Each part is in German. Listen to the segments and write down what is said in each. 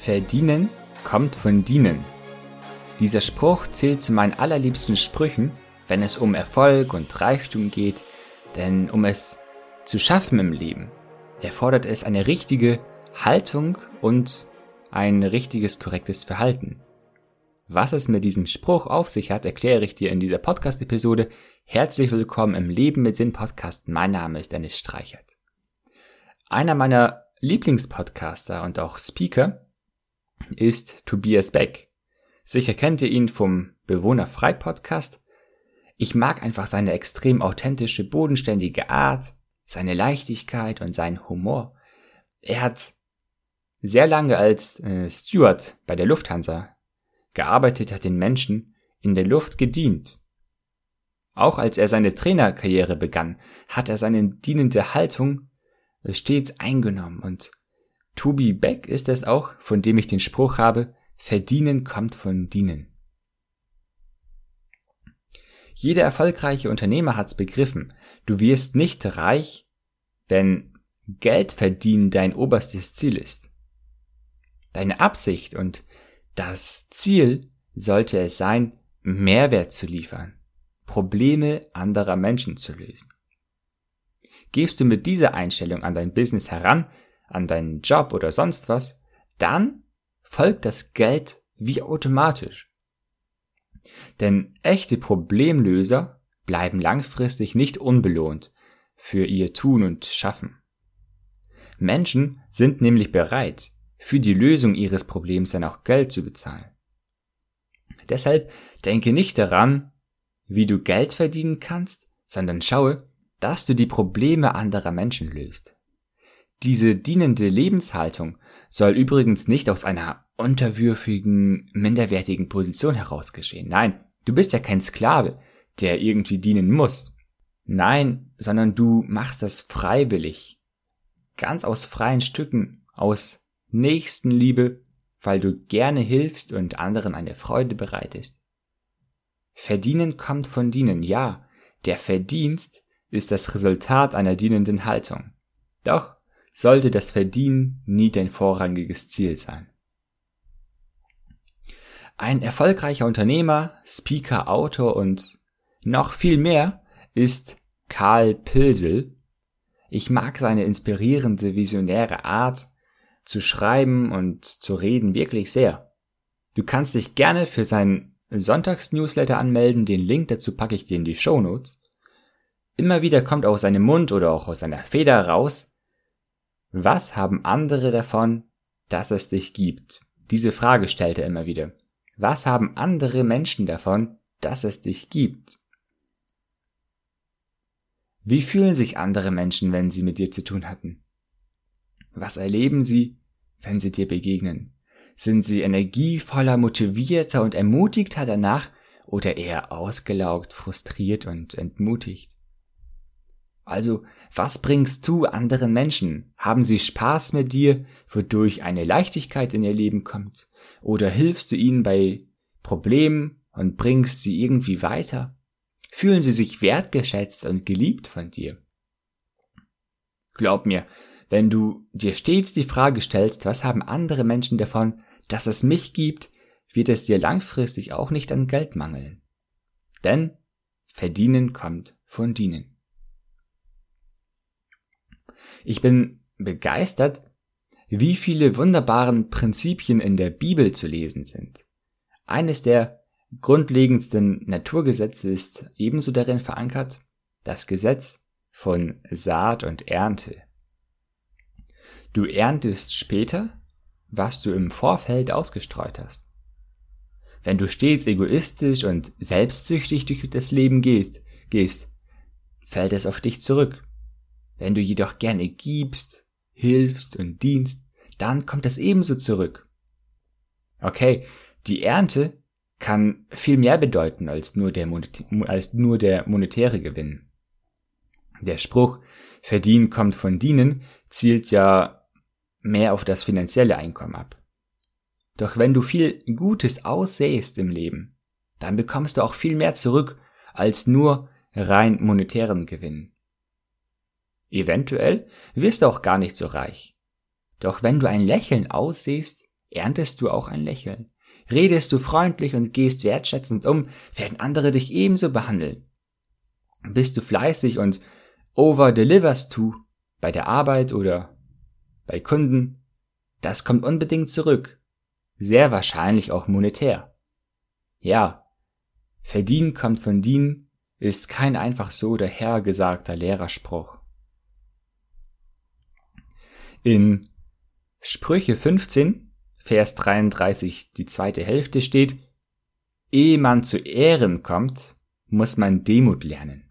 Verdienen kommt von dienen. Dieser Spruch zählt zu meinen allerliebsten Sprüchen, wenn es um Erfolg und Reichtum geht, denn um es zu schaffen im Leben, erfordert es eine richtige Haltung und ein richtiges, korrektes Verhalten. Was es mit diesem Spruch auf sich hat, erkläre ich dir in dieser Podcast-Episode. Herzlich willkommen im Leben mit Sinn Podcast. Mein Name ist Dennis Streichert. Einer meiner Lieblingspodcaster und auch Speaker ist Tobias Beck. Sicher kennt ihr ihn vom Bewohnerfrei Podcast. Ich mag einfach seine extrem authentische, bodenständige Art, seine Leichtigkeit und seinen Humor. Er hat sehr lange als äh, Steward bei der Lufthansa gearbeitet, hat den Menschen in der Luft gedient. Auch als er seine Trainerkarriere begann, hat er seine dienende Haltung stets eingenommen und Tobi Beck ist es auch, von dem ich den Spruch habe, verdienen kommt von dienen. Jeder erfolgreiche Unternehmer hat's begriffen. Du wirst nicht reich, wenn Geld verdienen dein oberstes Ziel ist. Deine Absicht und das Ziel sollte es sein, Mehrwert zu liefern, Probleme anderer Menschen zu lösen. Gehst du mit dieser Einstellung an dein Business heran, an deinen Job oder sonst was, dann folgt das Geld wie automatisch. Denn echte Problemlöser bleiben langfristig nicht unbelohnt für ihr Tun und Schaffen. Menschen sind nämlich bereit, für die Lösung ihres Problems dann auch Geld zu bezahlen. Deshalb denke nicht daran, wie du Geld verdienen kannst, sondern schaue, dass du die Probleme anderer Menschen löst. Diese dienende Lebenshaltung soll übrigens nicht aus einer unterwürfigen, minderwertigen Position heraus geschehen. Nein, du bist ja kein Sklave, der irgendwie dienen muss. Nein, sondern du machst das freiwillig. Ganz aus freien Stücken, aus Nächstenliebe, weil du gerne hilfst und anderen eine Freude bereitest. Verdienen kommt von dienen, ja, der Verdienst ist das Resultat einer dienenden Haltung. Doch sollte das Verdienen nie dein vorrangiges Ziel sein. Ein erfolgreicher Unternehmer, Speaker, Autor und noch viel mehr ist Karl Pilsel. Ich mag seine inspirierende, visionäre Art zu schreiben und zu reden wirklich sehr. Du kannst dich gerne für seinen Sonntagsnewsletter anmelden, den Link dazu packe ich dir in die Show Notes. Immer wieder kommt aus seinem Mund oder auch aus seiner Feder raus, was haben andere davon, dass es dich gibt? Diese Frage stellt er immer wieder. Was haben andere Menschen davon, dass es dich gibt? Wie fühlen sich andere Menschen, wenn sie mit dir zu tun hatten? Was erleben sie, wenn sie dir begegnen? Sind sie energievoller, motivierter und ermutigter danach oder eher ausgelaugt, frustriert und entmutigt? Also, was bringst du anderen Menschen? Haben sie Spaß mit dir, wodurch eine Leichtigkeit in ihr Leben kommt? Oder hilfst du ihnen bei Problemen und bringst sie irgendwie weiter? Fühlen sie sich wertgeschätzt und geliebt von dir? Glaub mir, wenn du dir stets die Frage stellst, was haben andere Menschen davon, dass es mich gibt, wird es dir langfristig auch nicht an Geld mangeln. Denn verdienen kommt von dienen. Ich bin begeistert, wie viele wunderbaren Prinzipien in der Bibel zu lesen sind. Eines der grundlegendsten Naturgesetze ist ebenso darin verankert, das Gesetz von Saat und Ernte. Du erntest später, was du im Vorfeld ausgestreut hast. Wenn du stets egoistisch und selbstsüchtig durch das Leben gehst, gehst, fällt es auf dich zurück. Wenn du jedoch gerne gibst, hilfst und dienst, dann kommt das ebenso zurück. Okay, die Ernte kann viel mehr bedeuten als nur der, als nur der monetäre Gewinn. Der Spruch Verdienen kommt von dienen zielt ja mehr auf das finanzielle Einkommen ab. Doch wenn du viel Gutes aussähst im Leben, dann bekommst du auch viel mehr zurück als nur rein monetären Gewinn. Eventuell wirst du auch gar nicht so reich. Doch wenn du ein Lächeln aussiehst, erntest du auch ein Lächeln. Redest du freundlich und gehst wertschätzend um, werden andere dich ebenso behandeln. Bist du fleißig und over-deliverst du bei der Arbeit oder bei Kunden, das kommt unbedingt zurück. Sehr wahrscheinlich auch monetär. Ja, verdienen kommt von dienen ist kein einfach so dahergesagter Lehrerspruch. In Sprüche 15, Vers 33, die zweite Hälfte steht, Ehe man zu Ehren kommt, muss man Demut lernen.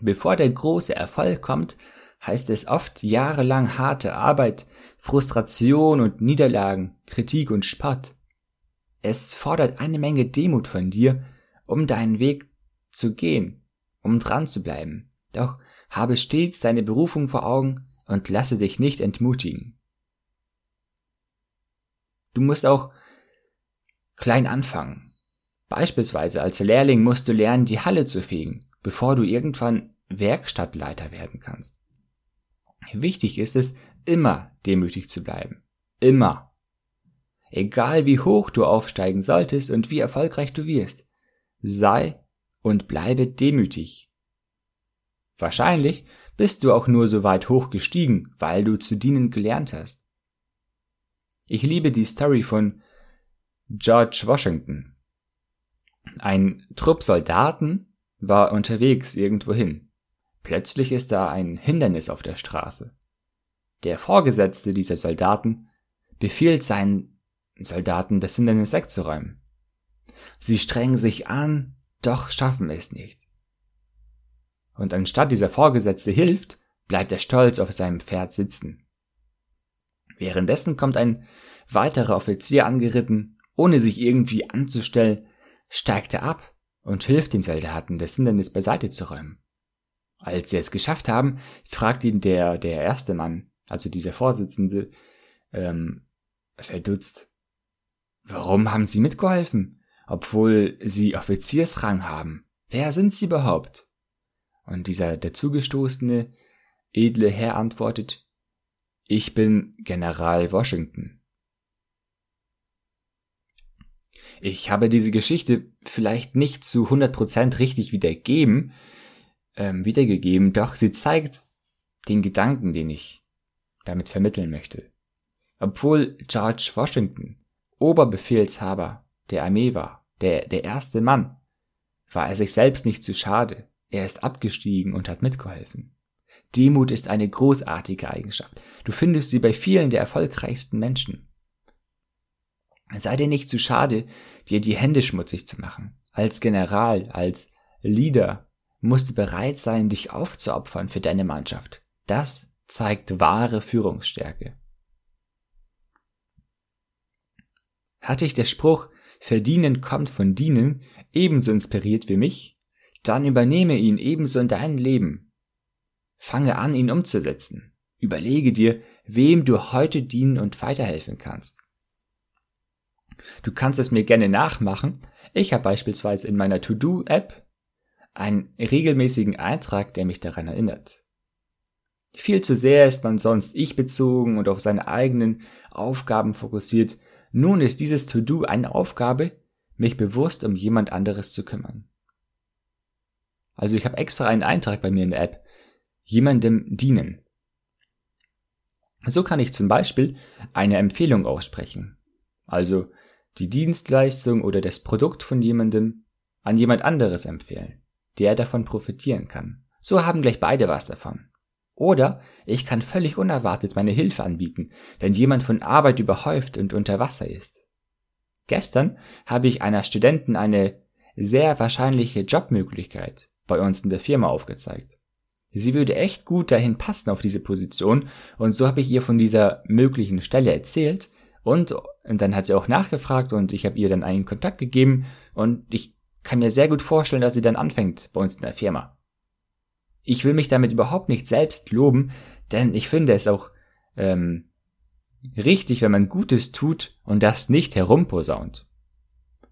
Bevor der große Erfolg kommt, heißt es oft jahrelang harte Arbeit, Frustration und Niederlagen, Kritik und Spott. Es fordert eine Menge Demut von dir, um deinen Weg zu gehen, um dran zu bleiben. Doch habe stets deine Berufung vor Augen und lasse dich nicht entmutigen. Du musst auch klein anfangen. Beispielsweise als Lehrling musst du lernen, die Halle zu fegen, bevor du irgendwann Werkstattleiter werden kannst. Wichtig ist es, immer demütig zu bleiben. Immer. Egal wie hoch du aufsteigen solltest und wie erfolgreich du wirst, sei und bleibe demütig. Wahrscheinlich bist du auch nur so weit hoch gestiegen, weil du zu dienen gelernt hast. Ich liebe die Story von George Washington. Ein Trupp Soldaten war unterwegs irgendwohin. Plötzlich ist da ein Hindernis auf der Straße. Der Vorgesetzte dieser Soldaten befiehlt seinen Soldaten, das Hindernis wegzuräumen. Sie strengen sich an, doch schaffen es nicht. Und anstatt dieser Vorgesetzte hilft, bleibt er stolz auf seinem Pferd sitzen. Währenddessen kommt ein weiterer Offizier angeritten, ohne sich irgendwie anzustellen, steigt er ab und hilft den Soldaten, das Hindernis beiseite zu räumen. Als sie es geschafft haben, fragt ihn der, der erste Mann, also dieser Vorsitzende, ähm, verdutzt. Warum haben Sie mitgeholfen, obwohl Sie Offiziersrang haben? Wer sind Sie überhaupt? Und dieser, der zugestoßene, edle Herr antwortet, ich bin General Washington. Ich habe diese Geschichte vielleicht nicht zu 100% richtig wiedergeben, ähm, wiedergegeben, doch sie zeigt den Gedanken, den ich damit vermitteln möchte. Obwohl George Washington Oberbefehlshaber der Armee war, der, der erste Mann, war er sich selbst nicht zu schade. Er ist abgestiegen und hat mitgeholfen. Demut ist eine großartige Eigenschaft. Du findest sie bei vielen der erfolgreichsten Menschen. Sei dir nicht zu schade, dir die Hände schmutzig zu machen. Als General, als Leader musst du bereit sein, dich aufzuopfern für deine Mannschaft. Das zeigt wahre Führungsstärke. Hat dich der Spruch Verdienen kommt von dienen ebenso inspiriert wie mich? Dann übernehme ihn ebenso in dein Leben. Fange an, ihn umzusetzen. Überlege dir, wem du heute dienen und weiterhelfen kannst. Du kannst es mir gerne nachmachen. Ich habe beispielsweise in meiner To-Do-App einen regelmäßigen Eintrag, der mich daran erinnert. Viel zu sehr ist man sonst ich bezogen und auf seine eigenen Aufgaben fokussiert. Nun ist dieses To-Do eine Aufgabe, mich bewusst um jemand anderes zu kümmern. Also ich habe extra einen Eintrag bei mir in der App. Jemandem dienen. So kann ich zum Beispiel eine Empfehlung aussprechen. Also die Dienstleistung oder das Produkt von jemandem an jemand anderes empfehlen der davon profitieren kann. So haben gleich beide was davon. Oder ich kann völlig unerwartet meine Hilfe anbieten, wenn jemand von Arbeit überhäuft und unter Wasser ist. Gestern habe ich einer Studenten eine sehr wahrscheinliche Jobmöglichkeit bei uns in der Firma aufgezeigt. Sie würde echt gut dahin passen auf diese Position und so habe ich ihr von dieser möglichen Stelle erzählt und, und dann hat sie auch nachgefragt und ich habe ihr dann einen Kontakt gegeben und ich kann mir sehr gut vorstellen, dass sie dann anfängt bei uns in der Firma. Ich will mich damit überhaupt nicht selbst loben, denn ich finde es auch ähm, richtig, wenn man Gutes tut und das nicht herumposaunt.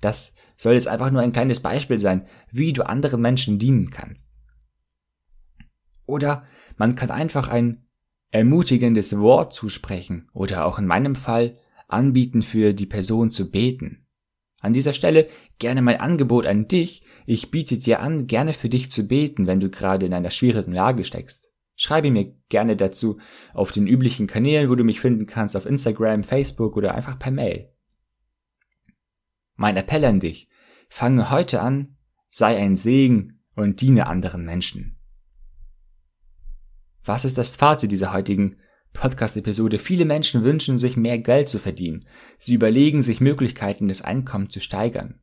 Das soll jetzt einfach nur ein kleines Beispiel sein, wie du anderen Menschen dienen kannst. Oder man kann einfach ein ermutigendes Wort zusprechen oder auch in meinem Fall anbieten, für die Person zu beten. An dieser Stelle gerne mein Angebot an dich. Ich biete dir an, gerne für dich zu beten, wenn du gerade in einer schwierigen Lage steckst. Schreibe mir gerne dazu auf den üblichen Kanälen, wo du mich finden kannst, auf Instagram, Facebook oder einfach per Mail. Mein Appell an dich, fange heute an, sei ein Segen und diene anderen Menschen. Was ist das Fazit dieser heutigen Podcast-Episode? Viele Menschen wünschen sich mehr Geld zu verdienen. Sie überlegen sich Möglichkeiten, das Einkommen zu steigern.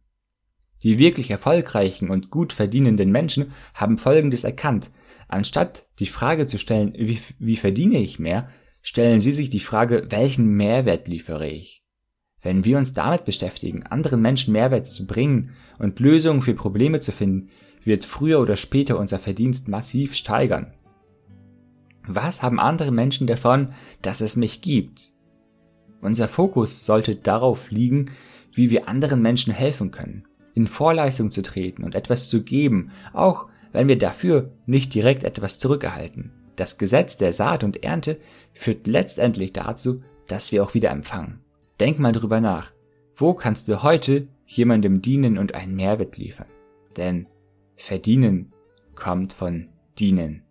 Die wirklich erfolgreichen und gut verdienenden Menschen haben Folgendes erkannt. Anstatt die Frage zu stellen, wie, wie verdiene ich mehr, stellen sie sich die Frage, welchen Mehrwert liefere ich? Wenn wir uns damit beschäftigen, anderen Menschen Mehrwert zu bringen und Lösungen für Probleme zu finden, wird früher oder später unser Verdienst massiv steigern. Was haben andere Menschen davon, dass es mich gibt? Unser Fokus sollte darauf liegen, wie wir anderen Menschen helfen können, in Vorleistung zu treten und etwas zu geben, auch wenn wir dafür nicht direkt etwas zurückerhalten. Das Gesetz der Saat und Ernte führt letztendlich dazu, dass wir auch wieder empfangen. Denk mal drüber nach. Wo kannst du heute jemandem dienen und einen Mehrwert liefern? Denn verdienen kommt von dienen.